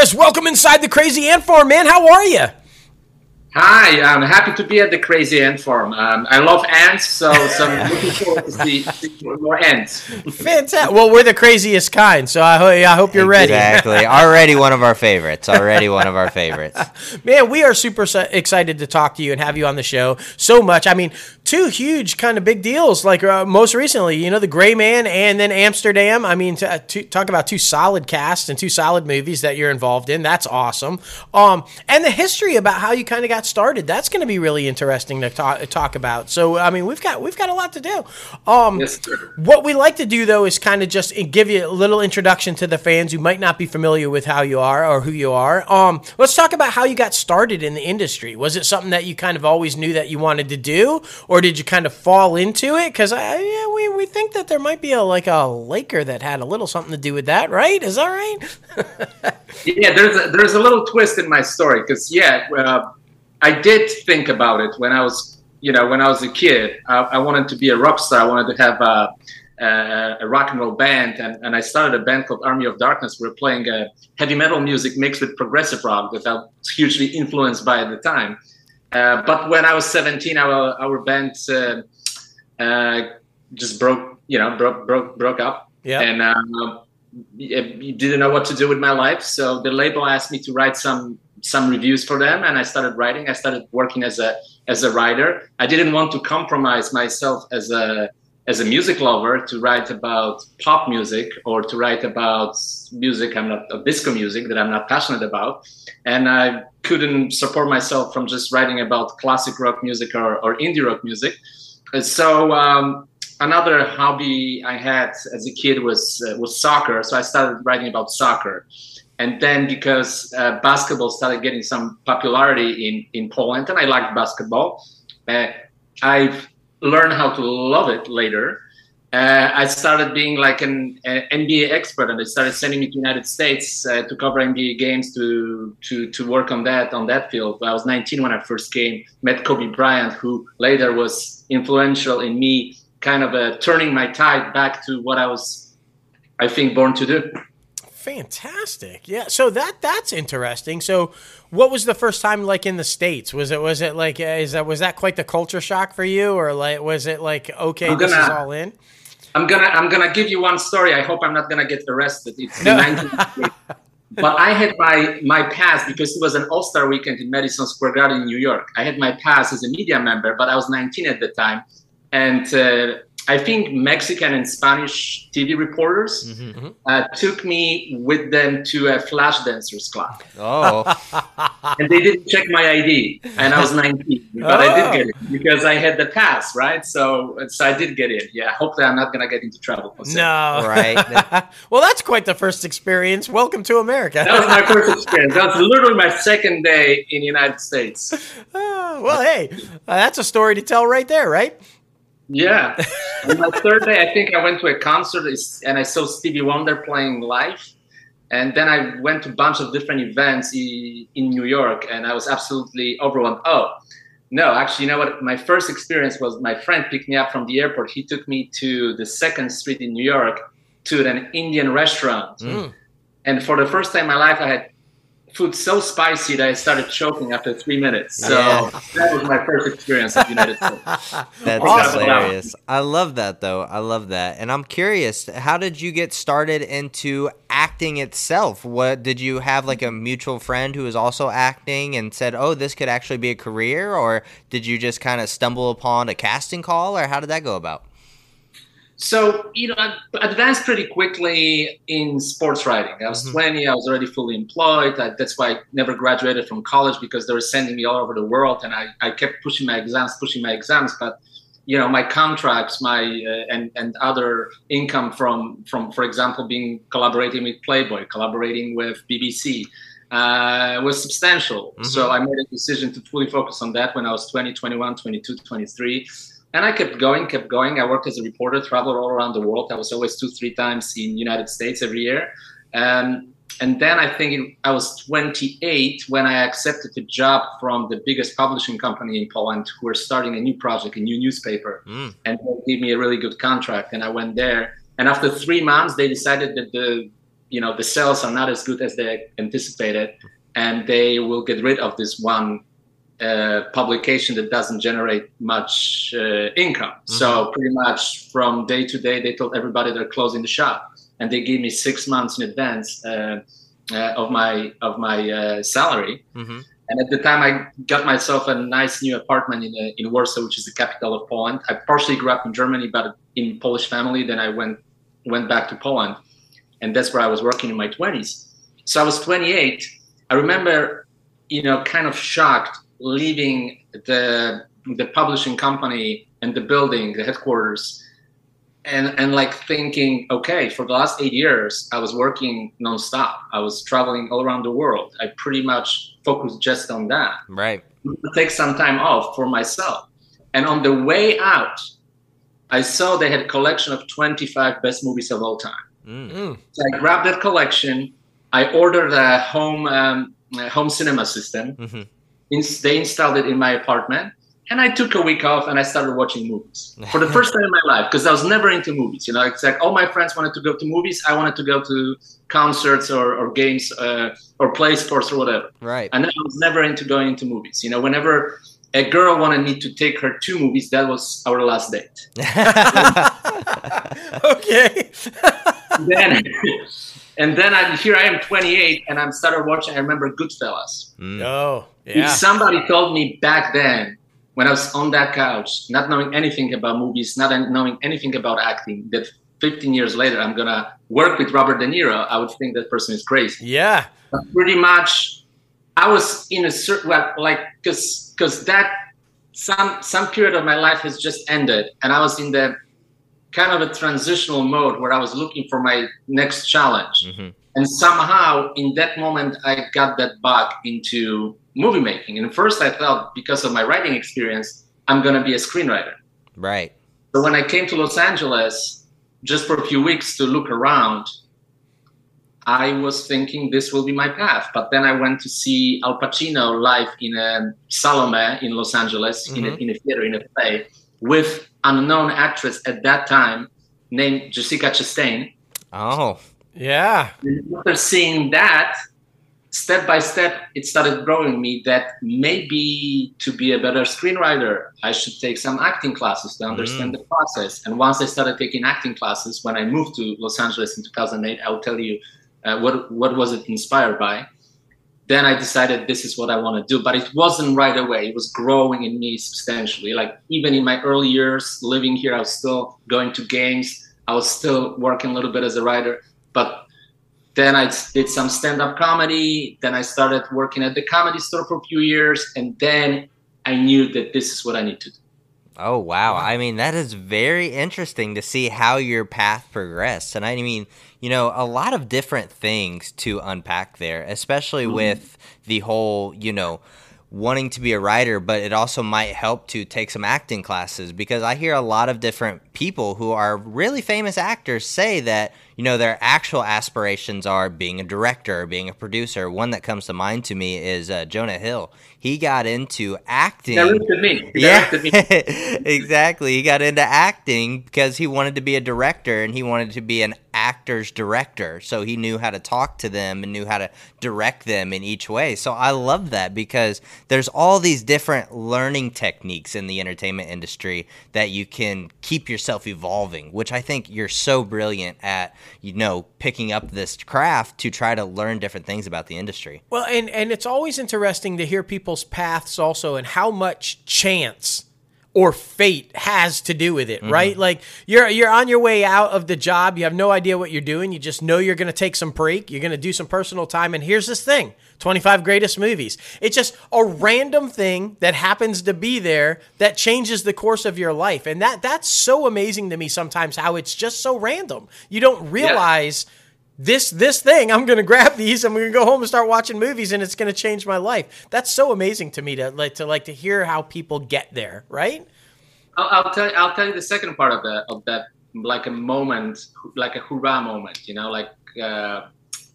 Boris, welcome inside the Crazy Ant Farm, man. How are you? Hi, I'm happy to be at the Crazy Ant Farm. Um, I love ants, so, so I'm looking forward to see, see more ants. Fantastic. Well, we're the craziest kind, so I, ho- I hope you're ready. Exactly. Already one of our favorites. Already one of our favorites. Man, we are super excited to talk to you and have you on the show so much. I mean, two huge kind of big deals, like uh, most recently, you know, The Gray Man and then Amsterdam. I mean, to, to talk about two solid casts and two solid movies that you're involved in. That's awesome. Um, and the history about how you kind of got started. That's going to be really interesting to talk, talk about. So, I mean, we've got we've got a lot to do. Um, Yes, what we like to do though is kind of just give you a little introduction to the fans who might not be familiar with how you are or who you are. Um, let's talk about how you got started in the industry. Was it something that you kind of always knew that you wanted to do, or did you kind of fall into it? Because yeah, we, we think that there might be a like a Laker that had a little something to do with that, right? Is that right? Yeah, there's a, there's a little twist in my story because yeah, uh, I did think about it when I was you know when I was a kid. I, I wanted to be a rock star. I wanted to have a, a, a rock and roll band, and, and I started a band called Army of Darkness. We were playing heavy metal music mixed with progressive rock that I was hugely influenced by at the time. Uh, but when I was 17, our our band uh, uh, just broke you know broke broke broke up Yeah. and um, didn't know what to do with my life. So the label asked me to write some some reviews for them, and I started writing. I started working as a as a writer. I didn't want to compromise myself as a as a music lover to write about pop music or to write about music I'm not uh, disco music that I'm not passionate about, and I couldn't support myself from just writing about classic rock music or, or indie rock music. So um, another hobby I had as a kid was uh, was soccer. So I started writing about soccer, and then because uh, basketball started getting some popularity in in Poland, and I liked basketball, uh, I've learned how to love it later. Uh, I started being like an NBA expert, and they started sending me to United States uh, to cover NBA games to to to work on that on that field. I was 19 when I first came, met Kobe Bryant, who later was influential in me kind of uh, turning my tide back to what I was, I think, born to do. Fantastic. Yeah. So that that's interesting. So what was the first time like in the states? Was it was it like uh, is that was that quite the culture shock for you or like was it like okay I'm this is all in? I'm gonna I'm gonna give you one story. I hope I'm not gonna get arrested. It's 19th But I had my my pass because it was an All Star weekend in Madison Square Garden in New York. I had my pass as a media member, but I was 19 at the time, and uh, I think Mexican and Spanish TV reporters Mm-hmm. uh, took me with them to a flash dancers club. Oh, and they didn't check my ID, and I was 19, but I did get it because I had the pass, right? So, so I did get in. Yeah, hopefully I'm not gonna get into trouble. No. Right. well, that's quite the first experience. Welcome to America. that was my first experience. That was literally my second day in the United States. Oh, well, hey, uh, that's a story to tell right there, right? Yeah. On my third day, I think I went to a concert and I saw Stevie Wonder playing live. And then I went to a bunch of different events in New York, and I was absolutely overwhelmed. Oh, no, actually, you know what? My first experience was my friend picked me up from the airport. He took me to the second street in New York to an Indian restaurant. Mm. And for the first time in my life, I had food so spicy that I started choking after three minutes. So Yeah. that was my first experience the United States. That's Awesome. hilarious. I love that though. I love that. And I'm curious, how did you get started into acting itself? What did you have like a mutual friend who was also acting and said, "Oh, this could actually be a career," or did you just kind of stumble upon a casting call, or how did that go about? So, you know, I advanced pretty quickly in sports writing. I was Mhm. 20, I was already fully employed. I, that's why I never graduated from college because they were sending me all over the world and I, I kept pushing my exams, pushing my exams. But, you know, my contracts, my, uh, and, and other income from, from, for example, being collaborating with Playboy, collaborating with BBC, uh, was substantial. Mhm. So I made a decision to fully focus on that when I was 20, 21, 22, 23 and I kept going, kept going. I worked as a reporter, traveled all around the world. I was always two, three times in United States every year. Um, and then I think it, I was 28 when I accepted a job from the biggest publishing company in Poland, who were starting a new project, a new newspaper, Mm. and they gave me a really good contract. And I went there. And after three months, they decided that the you know the sales are not as good as they anticipated, and they will get rid of this one uh, publication that doesn't generate much uh, income. Mm-hmm. So pretty much from day to day, they told everybody they're closing the shop, and they gave me six months in advance uh, uh of my of my uh, salary. Mm-hmm. And at the time, I got myself a nice new apartment in in Warsaw, which is the capital of Poland. I partially grew up in Germany, but in Polish family. Then I went went back to Poland, and that's where I was working in my 20s. So I was 28. I remember, you know, kind of shocked leaving the the publishing company and the building, the headquarters, and and like thinking, okay, for the last eight years, I was working nonstop. I was traveling all around the world. I pretty much focused just on that. Right. Take some time off for myself. And on the way out, I saw they had a collection of 25 best movies of all time. Mm. So I grabbed that collection. I ordered a home um, a home cinema system. Mm-hmm they installed it in my apartment and I took a week off and I started watching movies for the first time in my life because I was never into movies. You know, it's like all my friends wanted to go to movies. I wanted to go to concerts or, or games uh, or play sports or whatever. Right. And I was never into going into movies. You know, whenever a girl wanted me to take her to movies, that was our last date. okay. then and then I, here I am 28 and I'm started watching. I remember Goodfellas. Mm. Oh, yeah. If somebody told me back then when I was on that couch, not knowing anything about movies, not knowing anything about acting, that 15 years later I'm gonna work with Robert De Niro, I would think that person is crazy. Yeah. But pretty much, I was in a certain well, like because because that some some period of my life has just ended, and I was in the kind of a transitional mode where I was looking for my next challenge. Mm-hmm. And somehow in that moment, I got that bug into movie making. And first, I thought because of my writing experience, I'm going to be a screenwriter. Right. So when I came to Los Angeles just for a few weeks to look around, I was thinking this will be my path. But then I went to see Al Pacino live in a Salome in Los Angeles, mm-hmm. in, a, mm-hmm. in a theater, in a play, with unknown actress at that time named Jessica Chastain. Oh, yeah. And after seeing that, step by step, it started growing me that maybe to be a better screenwriter, I should take some acting classes to understand mm. the process. And once I started taking acting classes, when I moved to Los Angeles in 2008, I'll tell you uh, what what was it inspired by then I decided this is what I want to do. But it wasn't right away. It was growing in me substantially. Like even in my early years living here, I was still going to games. I was still working a little bit as a writer. But then I did some stand-up comedy. Then I started working at the comedy store for a few years, and then I knew that this is what I need to do. Oh wow. I mean that is very interesting to see how your path progressed. And I mean, you know, a lot of different things to unpack there, especially mm-hmm. with the whole, you know, wanting to be a writer, but it also might help to take some acting classes because I hear a lot of different people who are really famous actors say that, you know, their actual aspirations are being a director being a producer. One that comes to mind to me is uh, Jonah Hill. He got into acting. Directed me. Yeah, me. exactly. He got into acting because he wanted to be a director and he wanted to be an actor's director. So he knew how to talk to them and knew how to direct them in each way. So I love that because there's all these different learning techniques in the entertainment industry that you can keep yourself evolving, which I think you're so brilliant at, you know, picking up this craft to try to learn different things about the industry. Well, and and it's always interesting to hear people's paths also and how much chance or fate has to do with it, mm-hmm. right? Like you're you're on your way out of the job, you have no idea what you're doing, you just know you're going to take some break, you're going to do some personal time and here's this thing, 25 greatest movies. It's just a random thing that happens to be there that changes the course of your life. And that that's so amazing to me sometimes how it's just so random. You don't realize yeah this this thing i'm going to grab these i'm going to go home and start watching movies and it's going to change my life that's so amazing to me to like to like to hear how people get there right i'll, I'll tell you i'll tell you the second part of that of that like a moment like a hurrah moment you know like uh,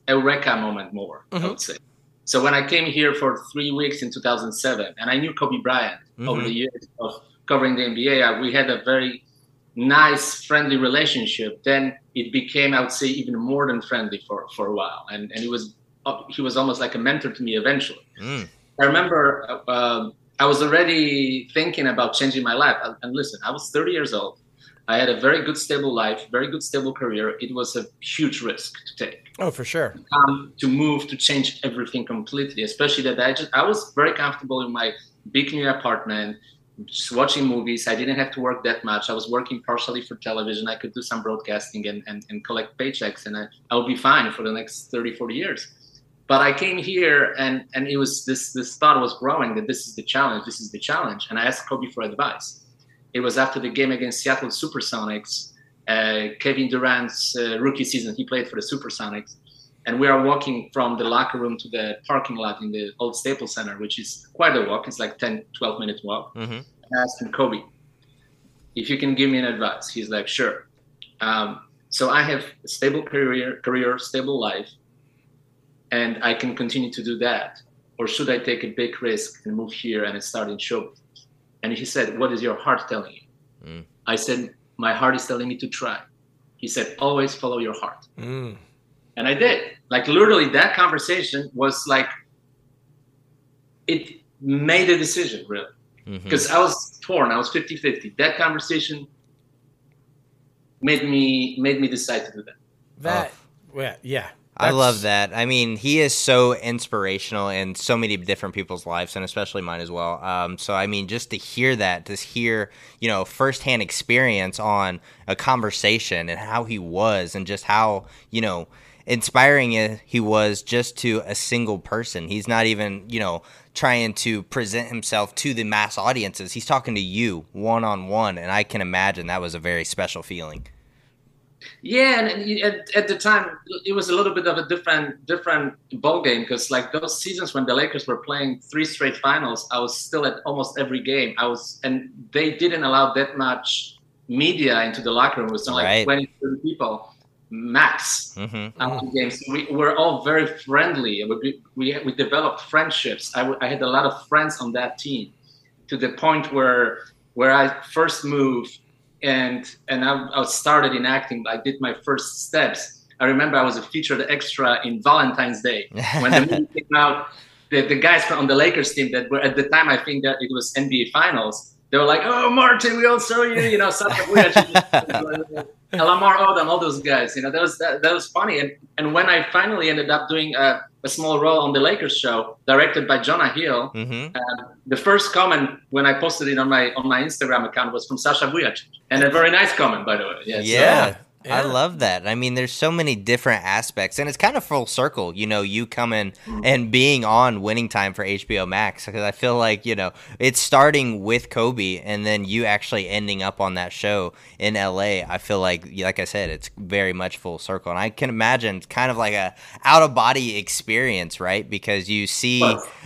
eureka moment more mm-hmm. i would say so when i came here for three weeks in 2007 and i knew kobe bryant mm-hmm. over the years of covering the nba we had a very nice, friendly relationship, then it became, I would say, even more than friendly for, for a while. And, and he was uh, he was almost like a mentor to me eventually. Mm. I remember uh, um, I was already thinking about changing my life. And listen, I was 30 years old. I had a very good, stable life, very good, stable career. It was a huge risk to take. Oh, for sure. Um, to move, to change everything completely, especially that I just, I was very comfortable in my big new apartment, just watching movies. I didn't have to work that much. I was working partially for television. I could do some broadcasting and, and, and collect paychecks, and I, I would be fine for the next 30, 40 years. But I came here and, and it was this, this thought was growing that this is the challenge, this is the challenge. And I asked Kobe for advice. It was after the game against Seattle Supersonics, uh, Kevin Durant's uh, rookie season. He played for the Supersonics. And we are walking from the locker room to the parking lot in the old Staples Center, which is quite a walk. It's like 10, 12 minute walk. Mm-hmm. I asked him, Kobe, if you can give me an advice. He's like, sure. Um, so I have a stable career, career, stable life and I can continue to do that? Or should I take a big risk and move here and start in show business? And he said, What is your heart telling you? Mm. I said, My heart is telling me to try. He said, Always follow your heart. Mm. And I did. Like literally, that conversation was like, it made a decision, really. Because mm-hmm. I was torn, I was 50 50. That conversation made me made me decide to do that. That, oh. yeah, yeah. I love that. I mean, he is so inspirational in so many different people's lives, and especially mine as well. Um, so, I mean, just to hear that, to hear, you know, firsthand experience on a conversation and how he was, and just how, you know, inspiring he was just to a single person. He's not even, you know, trying to present himself to the mass audiences. He's talking to you one on one, and I can imagine that was a very special feeling. Yeah, and at, at the time it was a little bit of a different different ball game because like those seasons when the Lakers were playing three straight finals, I was still at almost every game. I was, and they didn't allow that much media into the locker room. It was only like 20, 30 people max mm-hmm. after games. We were all very friendly. We, we, we developed friendships. I, w- I had a lot of friends on that team to the point where where I first moved and and I, I started in acting. I did my first steps. I remember I was a featured extra in Valentine's Day when the movie came out. The, the guys from the Lakers team that were at the time, I think that it was NBA Finals. They were like, "Oh, Martin, we all saw you," you know, something weird. Lamar Odom, all those guys. You know, that was that, that was funny. And and when I finally ended up doing a, a small role on the Lakers show, directed by Jonah Hill, mm-hmm. uh, the first comment when I posted it on my on my Instagram account was from Sasha Vujacic, and a very nice comment, by the way. Yeah. yeah. So, yeah. I love that. I mean, there's so many different aspects, and it's kind of full circle. You know, you coming and being on Winning Time for HBO Max because I feel like you know it's starting with Kobe, and then you actually ending up on that show in LA. I feel like, like I said, it's very much full circle, and I can imagine it's kind of like a out of body experience, right? Because you see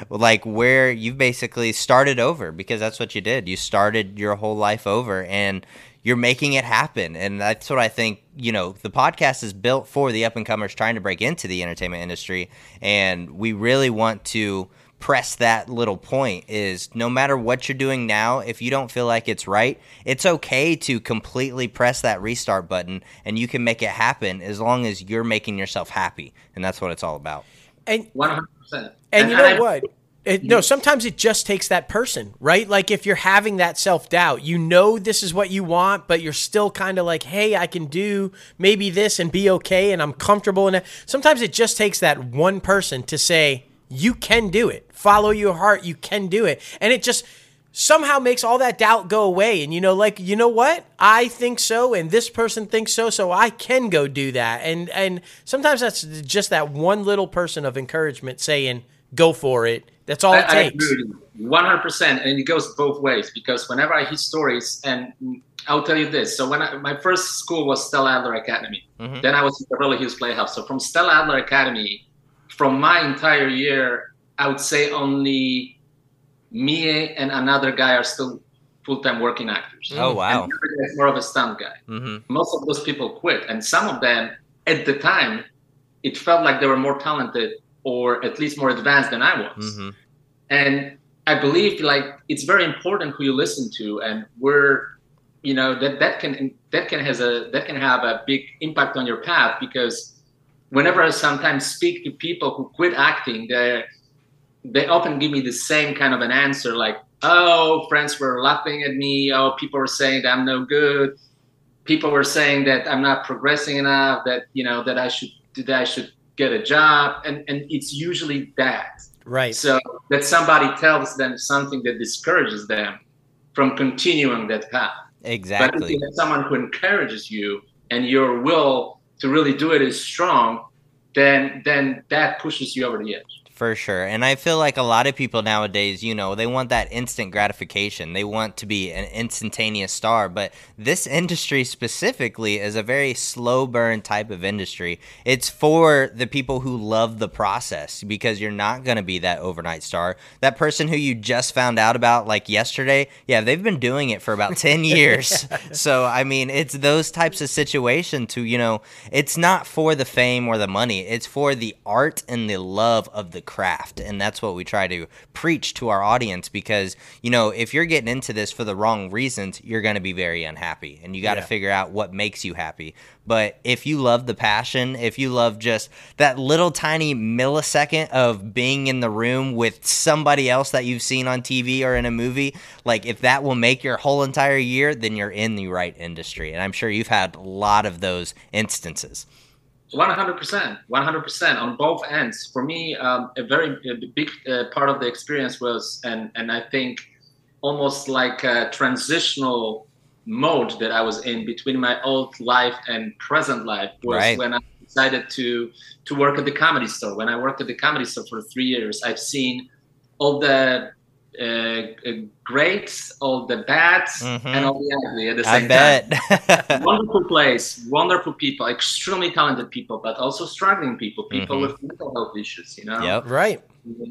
like where you've basically started over because that's what you did. You started your whole life over, and you're making it happen. And that's what I think, you know, the podcast is built for the up and comers trying to break into the entertainment industry. And we really want to press that little point is no matter what you're doing now, if you don't feel like it's right, it's okay to completely press that restart button and you can make it happen as long as you're making yourself happy. And that's what it's all about. And 100%. And, and you know what? It, no, sometimes it just takes that person, right? Like if you're having that self doubt, you know this is what you want, but you're still kind of like, hey, I can do maybe this and be okay, and I'm comfortable in it. Sometimes it just takes that one person to say, you can do it. Follow your heart, you can do it. And it just somehow makes all that doubt go away. And you know, like, you know what? I think so, and this person thinks so, so I can go do that. And and sometimes that's just that one little person of encouragement saying, go for it that's all I, it takes. One hundred percent, and it goes both ways because whenever I hear stories, and I'll tell you this: so when I, my first school was Stella Adler Academy, mm-hmm. then I was in Beverly Hills Playhouse. So from Stella Adler Academy, from my entire year, I would say only me and another guy are still full-time working actors. Oh wow! And more of a stunt guy. Mm-hmm. Most of those people quit, and some of them, at the time, it felt like they were more talented or at least more advanced than I was. Mm-hmm. And I believe like it's very important who you listen to, and we're you know that that can that can has a that can have a big impact on your path because whenever I sometimes speak to people who quit acting, they they often give me the same kind of an answer like, "Oh, friends were laughing at me. Oh, people were saying that I'm no good. People were saying that I'm not progressing enough. That you know that I should that I should get a job." And and it's usually that. Right. So that somebody tells them something that discourages them from continuing that path. Exactly. But if you have someone who encourages you and your will to really do it is strong, then then that pushes you over the edge. For sure. And I feel like a lot of people nowadays, you know, they want that instant gratification. They want to be an instantaneous star. But this industry specifically is a very slow burn type of industry. It's for the people who love the process because you're not going to be that overnight star. That person who you just found out about like yesterday, yeah, they've been doing it for about 10 years. so, I mean, it's those types of situations to, you know, it's not for the fame or the money, it's for the art and the love of the craft and that's what we try to preach to our audience because you know if you're getting into this for the wrong reasons you're going to be very unhappy and you got to Yeah. figure out what makes you happy but if you love the passion if you love just that little tiny millisecond of being in the room with somebody else that you've seen on TV or in a movie like if that will make your whole entire year then you're in the right industry and I'm sure you've had a lot of those instances One hundred percent, one hundred percent on both ends. For me, um, a very a big uh, part of the experience was, and and I think almost like a transitional mode that I was in between my old life and present life was Right. when I decided to to work at the comedy store. When I worked at the comedy store for three years, I've seen all the uh, uh, greats, all the bads, Mhm. and all the ugly at the I same time bet wonderful place, wonderful people, extremely talented people, but also struggling people, people Mhm. with mental health issues. You know, yep Right.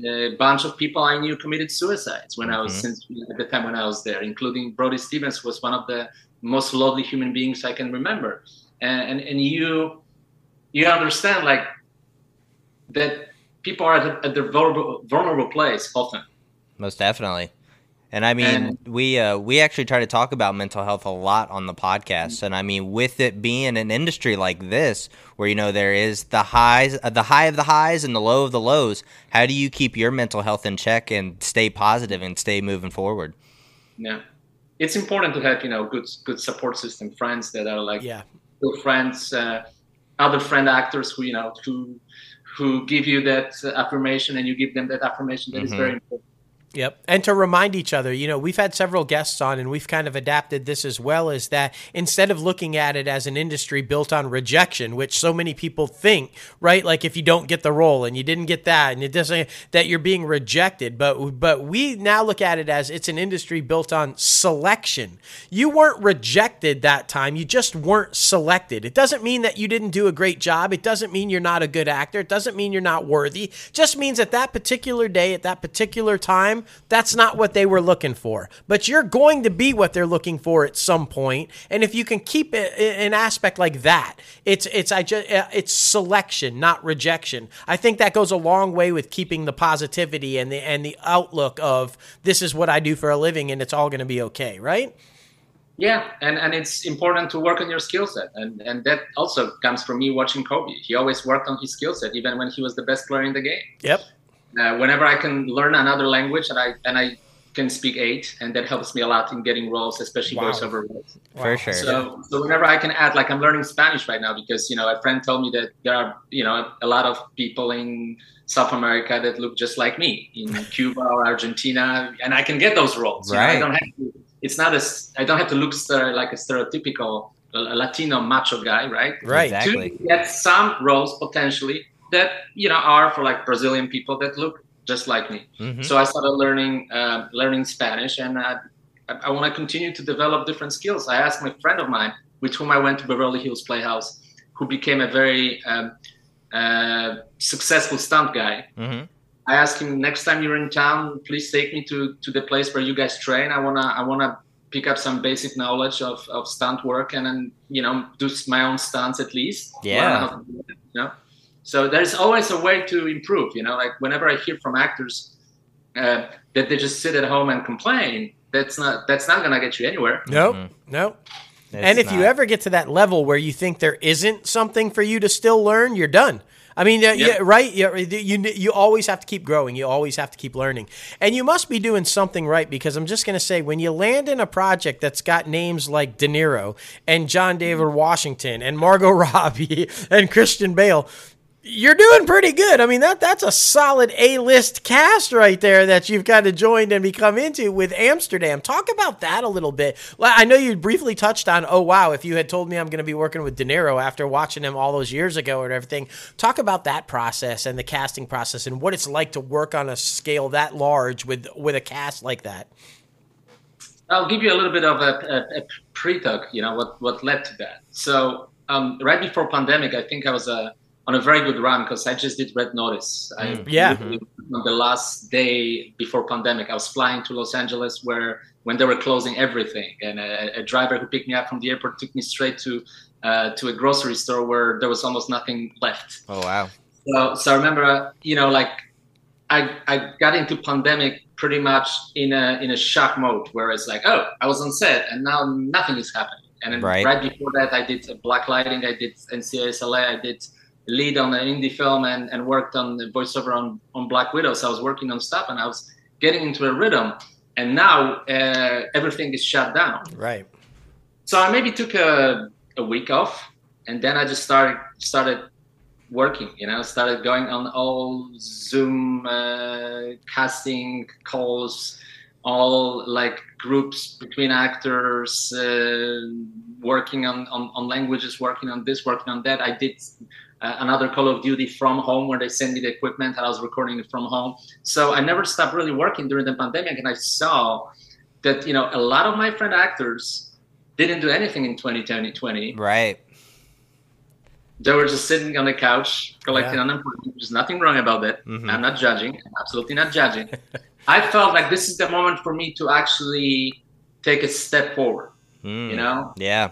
a bunch of people I knew committed suicides when I was Mhm. since at the time when I was there, including Brody Stevens was one of the most lovely human beings I can remember, and and, and you you understand like that people are at, at their vulnerable vulnerable place often. Most definitely. And I mean, And- we uh, we actually try to talk about mental health a lot on the podcast, and I mean, with it being an industry like this, where you know there is the highs, uh, the high of the highs, and the low of the lows. How do you keep your mental health in check and stay positive and stay moving forward? Yeah, it's important to have you know good good support system, friends that are like Yeah. good friends, uh, other friend actors who you know who who give you that uh, affirmation and you give them that affirmation. That is Mhm. very important. Yep. And to remind each other, you know, we've had several guests on and we've kind of adapted this as well is that instead of looking at it as an industry built on rejection, which so many people think, right? Like if you don't get the role and you didn't get that and it doesn't that you're being rejected, but but we now look at it as it's an industry built on selection. You weren't rejected that time, you just weren't selected. It doesn't mean that you didn't do a great job. It doesn't mean you're not a good actor. It doesn't mean you're not worthy. It just means at that particular day, at that particular time, that's not what they were looking for. But you're going to be what they're looking for at some point. And if you can keep it an aspect like that, it's it's I just uh, it's selection, not rejection. I think that goes a long way with keeping the positivity and the and the outlook of this is what I do for a living and it's all going to be okay, right? Yeah, and, and it's important to work on your skill set, and and that also comes from me watching Kobe. He always worked on his skill set, even when he was the best player in the game. Yep. Uh, whenever I can learn another language, and I and I can speak eight, and that helps me a lot in getting roles, especially Wow. voiceover roles. For sure. So, so whenever I can add, like I'm learning Spanish right now because you know a friend told me that there are you know a lot of people in South America that look just like me in Cuba or Argentina, and I can get those roles. you know, Right. I don't have to. It's not as I don't have to look stere- like a stereotypical uh, Latino macho guy, right? Right. Exactly. To get some roles potentially that you know are for like Brazilian people that look just like me. Mhm. So I started learning uh, learning Spanish, and I, I want to continue to develop different skills. I asked my friend of mine, with whom I went to Beverly Hills Playhouse, who became a very um, uh, successful stunt guy. Mhm. I asked him, next time you're in town, please take me to, to the place where you guys train. I wanna I wanna pick up some basic knowledge of, of stunt work and then you know do my own stunts at least. Yeah. To you know? So there's always a way to improve. You know, like whenever I hear from actors uh, that they just sit at home and complain, that's not that's not gonna get you anywhere. Nope. Nope. and if you ever get to that level where you think there isn't something for you to still learn, you're done. I mean, uh, yeah, right. You, you you always have to keep growing. You always have to keep learning, and you must be doing something right because I'm just going to say when you land in a project that's got names like De Niro and John David Washington and Margot Robbie and Christian Bale, you're doing pretty good. I mean that that's a solid A-list cast right there that you've kind of joined and become into with Amsterdam. Talk about that a little bit. I know you briefly touched on, oh wow, if you had told me I'm going to be working with De Niro after watching him all those years ago and everything. Talk about that process and the casting process and what it's like to work on a scale that large with with a cast like that. I'll give you a little bit of a, a, a pre-talk, you know, what what led to that. So um, right before pandemic, I think I was a on a very good run because I just did Red Notice. I, mm. yeah. On the last day before pandemic, I was flying to Los Angeles where when they were closing everything, and a, a driver who picked me up from the airport took me straight to uh, to a grocery store where there was almost nothing left. Oh wow! So, so I remember, uh, you know, like I I got into pandemic pretty much in a in a shock mode where it's like, oh, I was on set and now nothing is happening. And then right, right before that, I did Black Lightning, I did NCIS LA, I did lead on an indie film and, and worked on the voiceover on, on Black Widow. So I was working on stuff and I was getting into a rhythm. And now uh, everything is shut down. Right. So I maybe took a, a week off and then I just started started working. You know, started going on all Zoom uh, casting calls, all like groups between actors, uh, working on, on, on languages, working on this, working on that. I did uh, another Call of Duty from home where they send me the equipment and I was recording it from home. So I never stopped really working during the pandemic, and I saw that you know a lot of my friend actors didn't do anything in 2020. Right. They were just sitting on the couch collecting yeah. unemployment. There's nothing wrong about that. Mm-hmm. I'm not judging. I'm absolutely not judging. I felt like this is the moment for me to actually take a step forward. Mm. You know? Yeah.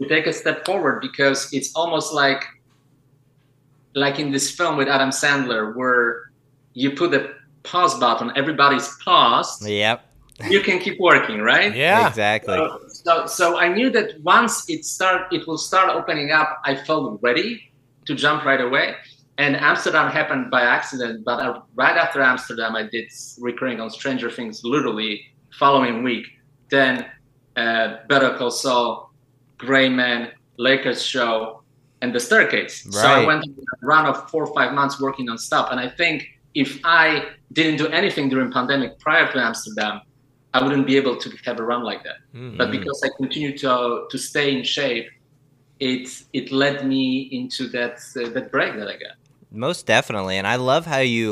To take a step forward because it's almost like like in this film with Adam Sandler, where you put a pause button, everybody's paused. Yep. you can keep working, right? Yeah, exactly. So, so, so, I knew that once it start, it will start opening up. I felt ready to jump right away. And Amsterdam happened by accident, but uh, right after Amsterdam, I did recurring on Stranger Things, literally following week. Then uh, Better Call Saul, Gray Man, Lakers Show, and the staircase. Right. So I went on a run of four or five months working on stuff. And I think if I didn't do anything during pandemic prior to Amsterdam, I wouldn't be able to have a run like that. Mm-hmm. But because I continued to to stay in shape, it it led me into that uh, that break that I got. Most definitely, and I love how you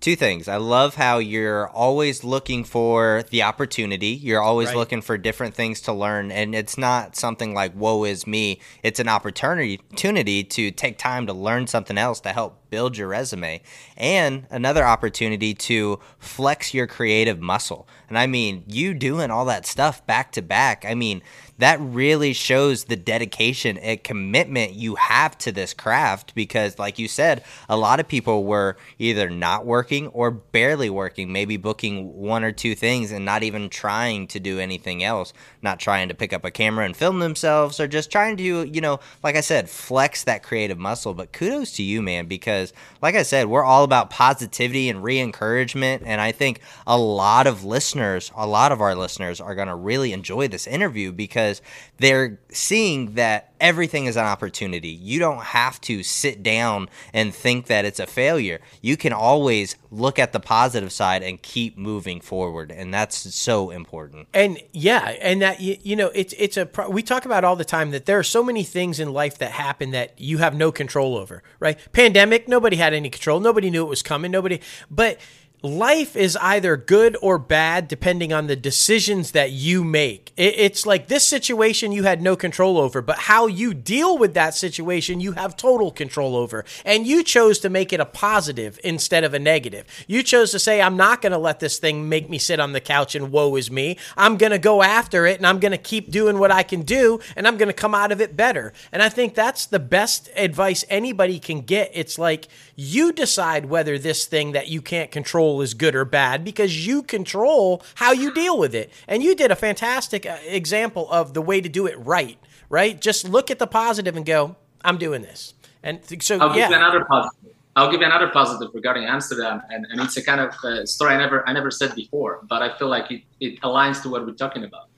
two things. I love how you're always looking for the opportunity. You're always right. looking for different things to learn, and it's not something like "woe is me." It's an opportunity opportunity to take time to learn something else to help build your resume, and another opportunity to flex your creative muscle. And I mean, you doing all that stuff back to back. I mean that really shows the dedication and commitment you have to this craft because like you said a lot of people were either not working or barely working maybe booking one or two things and not even trying to do anything else not trying to pick up a camera and film themselves or just trying to you know like i said flex that creative muscle. But kudos to you man because like i said we're all about positivity and re-encouragement and i think a lot of listeners a lot of our listeners are going to really enjoy this interview because they're seeing that everything is an opportunity. You don't have to sit down and think that it's a failure. You can always look at the positive side and keep moving forward, and that's so important. And yeah, and that you, you know, it's it's a we talk about all the time that there are so many things in life that happen that you have no control over, right? Pandemic, nobody had any control. Nobody knew it was coming. Nobody, but life is either good or bad depending on the decisions that you make. It's like this situation you had no control over, but how you deal with that situation you have total control over. And you chose to make it a positive instead of a negative. You chose to say, I'm not going to let this thing make me sit on the couch and woe is me. I'm going to go after it and I'm going to keep doing what I can do and I'm going to come out of it better. And I think that's the best advice anybody can get. It's like you decide whether this thing that you can't control is good or bad because you control how you deal with it. And you did a fantastic uh, example of the way to do it right, right? Just look at the positive and go, I'm doing this. And so, I'll yeah. give you another positive. I'll give you another positive regarding Amsterdam, and, and it's a kind of uh, story I never I never said before, but I feel like it, it aligns to what we're talking about.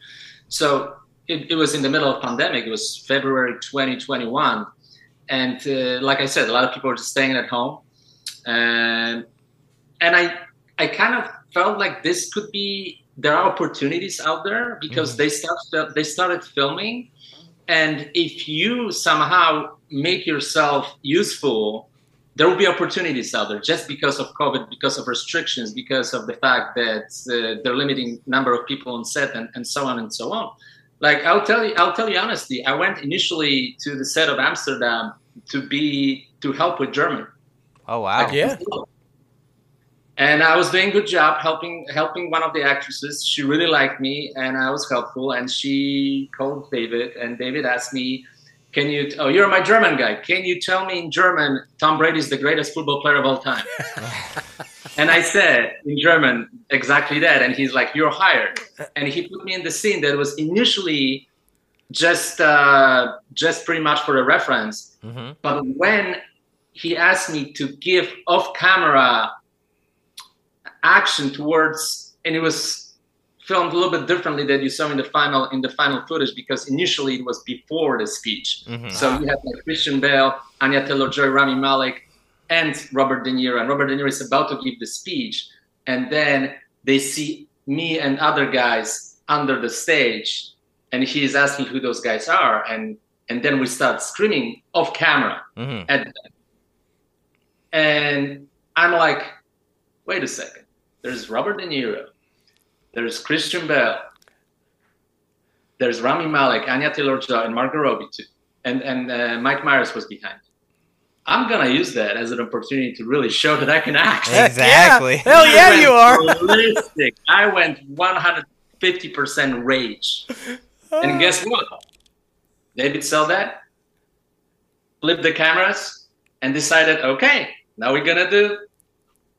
So it, it was in the middle of pandemic. It was February 2021, and uh, like I said, a lot of people were just staying at home, and and I I kind of felt like this could be there are opportunities out there because they start they started filming, and if you somehow make yourself useful there will be opportunities out there just because of COVID, because of restrictions, because of the fact that uh, they're limiting number of people on set and, and so on and so on. Like I'll tell you, I'll tell you honestly, I went initially to the set of Amsterdam to be to help with German. Oh wow! Yeah. And I was doing a good job helping helping one of the actresses. She really liked me, and I was helpful. And she called David, and David asked me, can you? Oh, you're my German guy. Can you tell me in German Tom Brady is the greatest football player of all time? and I said in German exactly that, and he's like, "You're hired." And he put me in the scene that was initially just uh, just pretty much for a reference. Mm-hmm. But when he asked me to give off-camera action towards, and it was filmed a little bit differently that you saw in the final in the final footage because initially it was before the speech. Mhm. So you had like Christian Bale, Anya Taylor Joy, Rami Malek, and Robert De Niro. And Robert De Niro is about to give the speech, and then they see me and other guys under the stage, and he's asking who those guys are, and and then we start screaming off camera Mhm. at them. And I'm like, wait a second. There's Robert De Niro. There's Christian Bale. There's Rami Malek, Anya Taylor-Joy, and Margot Robbie too. And and uh, Mike Myers was behind. I'm gonna use that as an opportunity to really show that I can act. Exactly. Yeah. Hell yeah, you are. Ballistic. I went 150% rage. And guess what? David saw that, flipped the cameras, and decided, okay, now we're gonna do,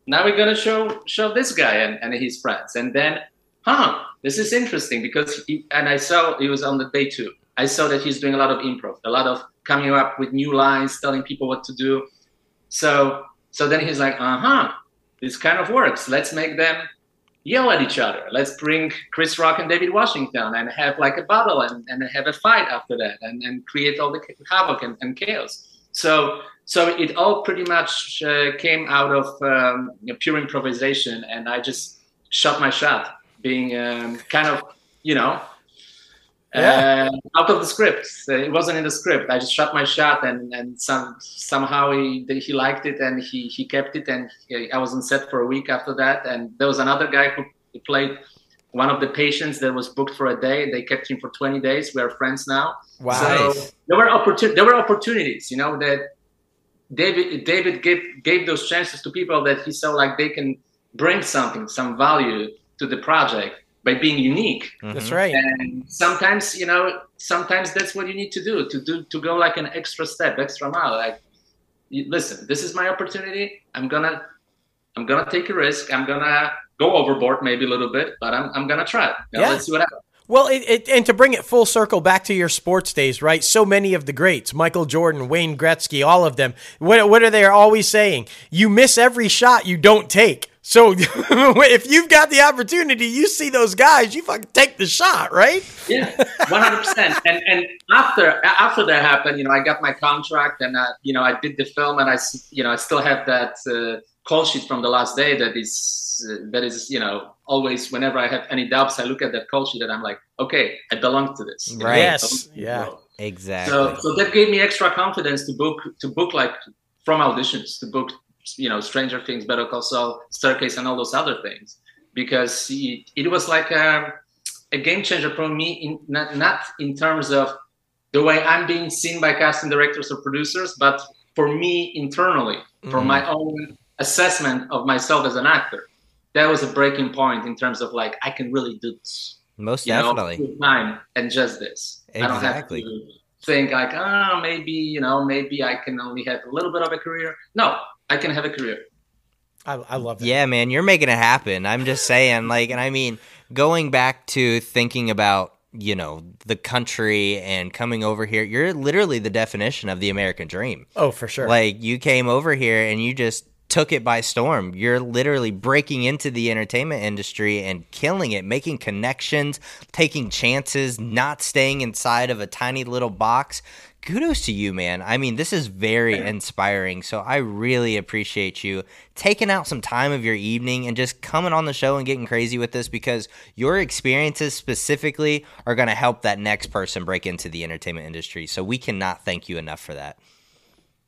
now we're gonna show show this guy and, and his friends. And then, huh, this is interesting because he, and I saw he was on the day two. I saw that he's doing a lot of improv, a lot of coming up with new lines, telling people what to do. So so then he's like, uh-huh, this kind of works. Let's make them yell at each other. Let's bring Chris Rock and David Washington and have like a battle and, and have a fight after that and, and create all the havoc and, and chaos. So so it all pretty much uh, came out of um, pure improvisation and I just shot my shot being um, kind of, you know, Yeah. uh, out of the script. It wasn't in the script. I just shot my shot, and and some somehow he he liked it, and he he kept it, and he, I was on set for a week after that. And there was another guy who played one of the patients that was booked for a day. They kept him for 20 days. We are friends now. Wow. So there were opportun- there were opportunities, you know, that David David gave gave those chances to people that he saw like they can bring something, some value to the project by being unique. That's Mhm. right. And sometimes, you know, sometimes that's what you need to do to do to go like an extra step, extra mile. Like, listen, this is my opportunity. I'm gonna, I'm gonna take a risk. I'm gonna go overboard maybe a little bit, but I'm, I'm gonna try. it. Now, Yeah. Let's see what happens. Well, it, it, and to bring it full circle back to your sports days, right? So many of the greats, Michael Jordan, Wayne Gretzky, all of them. What, what are they always saying? You miss every shot you don't take. So if you've got the opportunity, you see those guys, you fucking take the shot, right? Yeah, 100. percent And and after after that happened, you know, I got my contract, and uh, you know, I did the film, and I, you know, I still have that uh, call sheet from the last day that is uh, that is, you know, always whenever I have any doubts, I look at that call sheet, and I'm like, okay, I belong to this. Right. Yes, I belong to yeah. the. Exactly. So so that gave me extra confidence to book to book like from auditions to book you know Stranger Things, Better Call Saul, Staircase, and all those other things because it, it was like a, a game changer for me in not, not in terms of the way I'm being seen by casting directors or producers, but for me internally, for Mhm. my own assessment of myself as an actor. That was a breaking point in terms of like I can really do this Most you know, definitely. with time and just this. I don't have Exactly. to think like, ah, maybe you know, maybe I can only have a little bit of a career. No, I can have a career. I, I love that. Yeah, man, you're making it happen. I'm just saying, like, and I mean, going back to thinking about you know the country and coming over here, you're literally the definition of the American dream. Oh, for sure. Like you came over here and you just took it by storm. You're literally breaking into the entertainment industry and killing it, making connections, taking chances, not staying inside of a tiny little box. Kudos to you, man. I mean, this is very inspiring. So I really appreciate you taking out some time of your evening and just coming on the show and getting crazy with this because your experiences specifically are going to help that next person break into the entertainment industry. So we cannot thank you enough for that.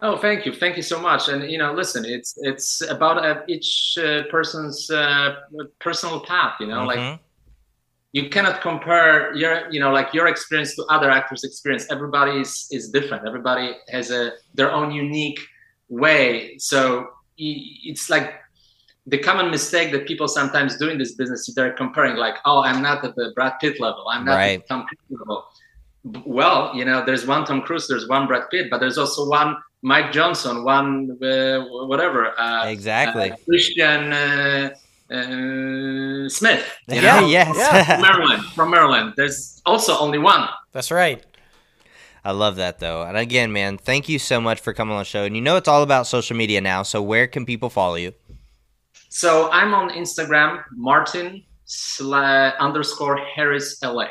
Oh, thank you, thank you so much. And you know, listen, it's it's about uh, each uh, person's uh, personal path. You know, mm-hmm. like you cannot compare your you know like your experience to other actors' experience. Everybody is is different. Everybody has a their own unique way. So it's like the common mistake that people sometimes do in this business is they're comparing like, oh, I'm not at the Brad Pitt level. I'm not right. at the Tom Cruise level. Well, you know, there's one Tom Cruise, there's one Brad Pitt, but there's also one Mike Johnson, one uh, whatever. Uh, exactly. Uh, Christian uh, uh, Smith. yeah, know? yes. Yeah. from Maryland. From Maryland. There's also only one. That's right. I love that though. And again, man, thank you so much for coming on the show. And you know it's all about social media now. So where can people follow you? So I'm on Instagram, Martin underscore Harris LA.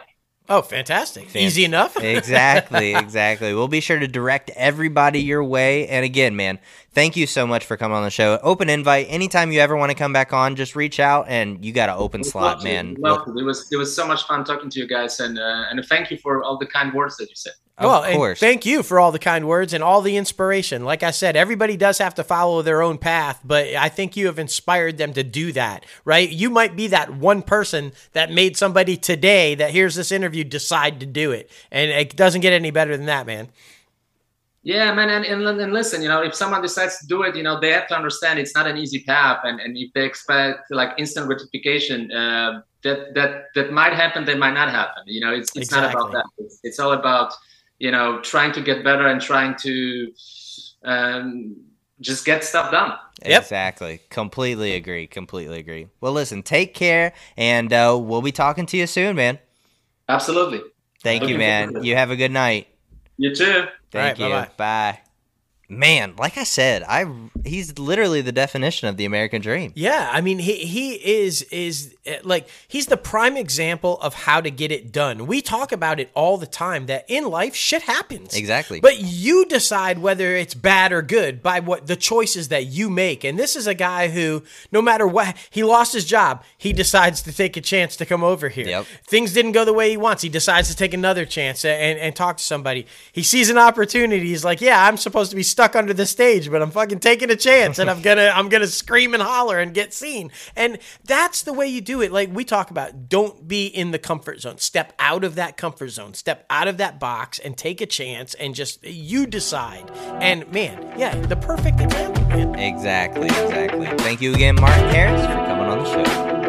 Oh, fantastic. Fantastic. Easy enough. exactly, exactly. We'll be sure to direct everybody your way. And again, man, thank you so much for coming on the show. Open invite. Anytime you ever want to come back on, just reach out and you got an open slot, man. Well, it was it was so much fun talking to you guys and uh, and thank you for all the kind words that you said. Well, and thank you for all the kind words and all the inspiration. Like I said, everybody does have to follow their own path, but I think you have inspired them to do that, right? You might be that one person that made somebody today that hears this interview decide to do it. And it doesn't get any better than that, man. Yeah, man, and, and, and listen, you know, if someone decides to do it, you know, they have to understand it's not an easy path, and, and if they expect like instant gratification, uh, that that that might happen, that might not happen. You know, it's it's exactly. not about that. It's, it's all about you know trying to get better and trying to um, just get stuff done. Yep. exactly. Completely agree. Completely agree. Well listen take care and uh, we'll be talking to you soon man. Absolutely. Thank Looking you man. You have a good night. You too. Thank right, you. bye-bye. bye man, like I said, I he's literally the definition of the American dream. Yeah, I mean he he is is eh, like he's the prime example of how to get it done. We talk about it all the time that in life shit happens. Exactly. But you decide whether it's bad or good by what the choices that you make. And this is a guy who no matter what he lost his job, he decides to take a chance to come over here. Yep. Things didn't go the way he wants. He decides to take another chance and, and talk to somebody. He sees an opportunity. He's like, "Yeah, I'm supposed to be stuck under the stage, but I'm fucking taking a chance and I'm gonna I'm gonna scream and holler and get seen. And that's the way you do it. Like we talk about, don't be in the comfort zone. Step out of that comfort zone. Step out of that box and take a chance and just you decide. And man, yeah, the perfect example, man. Exactly, exactly. Thank you again, Martin Harris, for coming on the show.